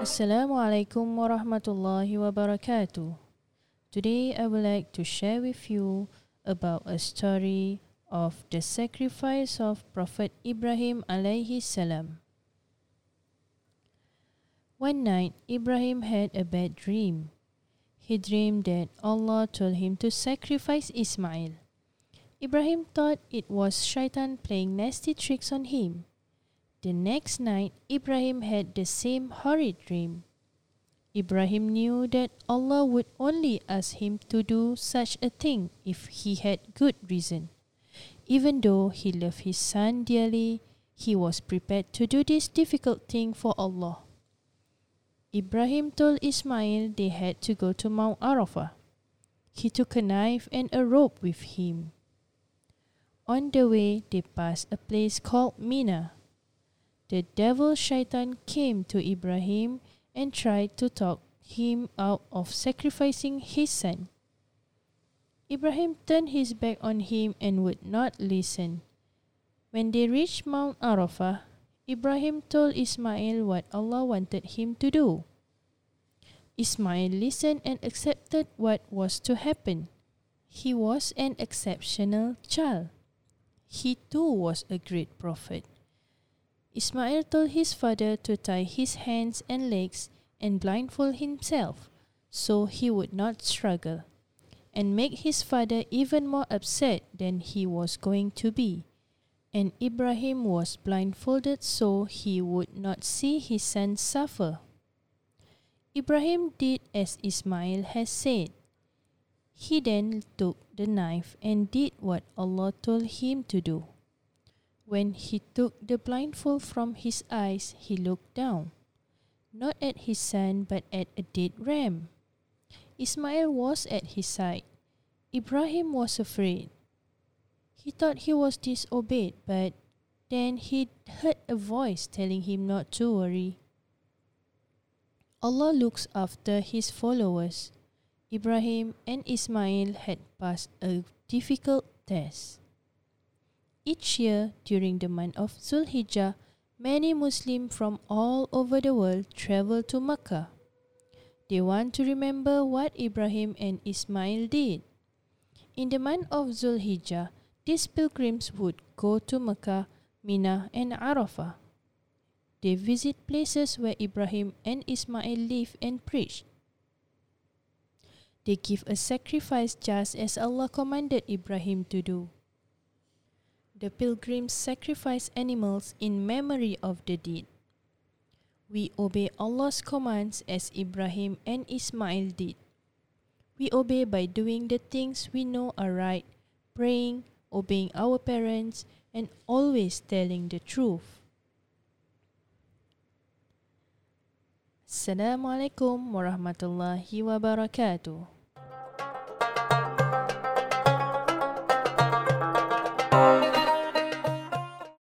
Assalamualaikum warahmatullahi wabarakatuh. Today I would like to share with you about a story of the sacrifice of Prophet Ibrahim alayhi salam. One night Ibrahim had a bad dream. He dreamed that Allah told him to sacrifice Ismail. Ibrahim thought it was shaitan playing nasty tricks on him. The next night, Ibrahim had the same horrid dream. Ibrahim knew that Allah would only ask him to do such a thing if he had good reason. Even though he loved his son dearly, he was prepared to do this difficult thing for Allah. Ibrahim told Ismail they had to go to Mount Arafah. He took a knife and a rope with him. On the way, they passed a place called Mina. The devil Shaitan came to Ibrahim and tried to talk him out of sacrificing his son. Ibrahim turned his back on him and would not listen. When they reached Mount Arafah, Ibrahim told Ismail what Allah wanted him to do. Ismail listened and accepted what was to happen. He was an exceptional child. He too was a great prophet. Ismail told his father to tie his hands and legs and blindfold himself so he would not struggle, and make his father even more upset than he was going to be. And Ibrahim was blindfolded so he would not see his son suffer. Ibrahim did as Ismail had said. He then took the knife and did what Allah told him to do. When he took the blindfold from his eyes, he looked down, not at his son, but at a dead ram. Ismail was at his side. Ibrahim was afraid. He thought he was disobeyed, but then he heard a voice telling him not to worry. Allah looks after his followers. Ibrahim and Ismail had passed a difficult test. Each year during the month of Zulhijjah, many Muslims from all over the world travel to Mecca. They want to remember what Ibrahim and Ismail did. In the month of Zulhijjah, these pilgrims would go to Mecca, Mina, and Arafah. They visit places where Ibrahim and Ismail lived and preached. They give a sacrifice just as Allah commanded Ibrahim to do. The pilgrims sacrifice animals in memory of the deed. We obey Allah's commands as Ibrahim and Ismail did. We obey by doing the things we know are right, praying, obeying our parents, and always telling the truth. Assalamualaikum warahmatullahi wabarakatuh.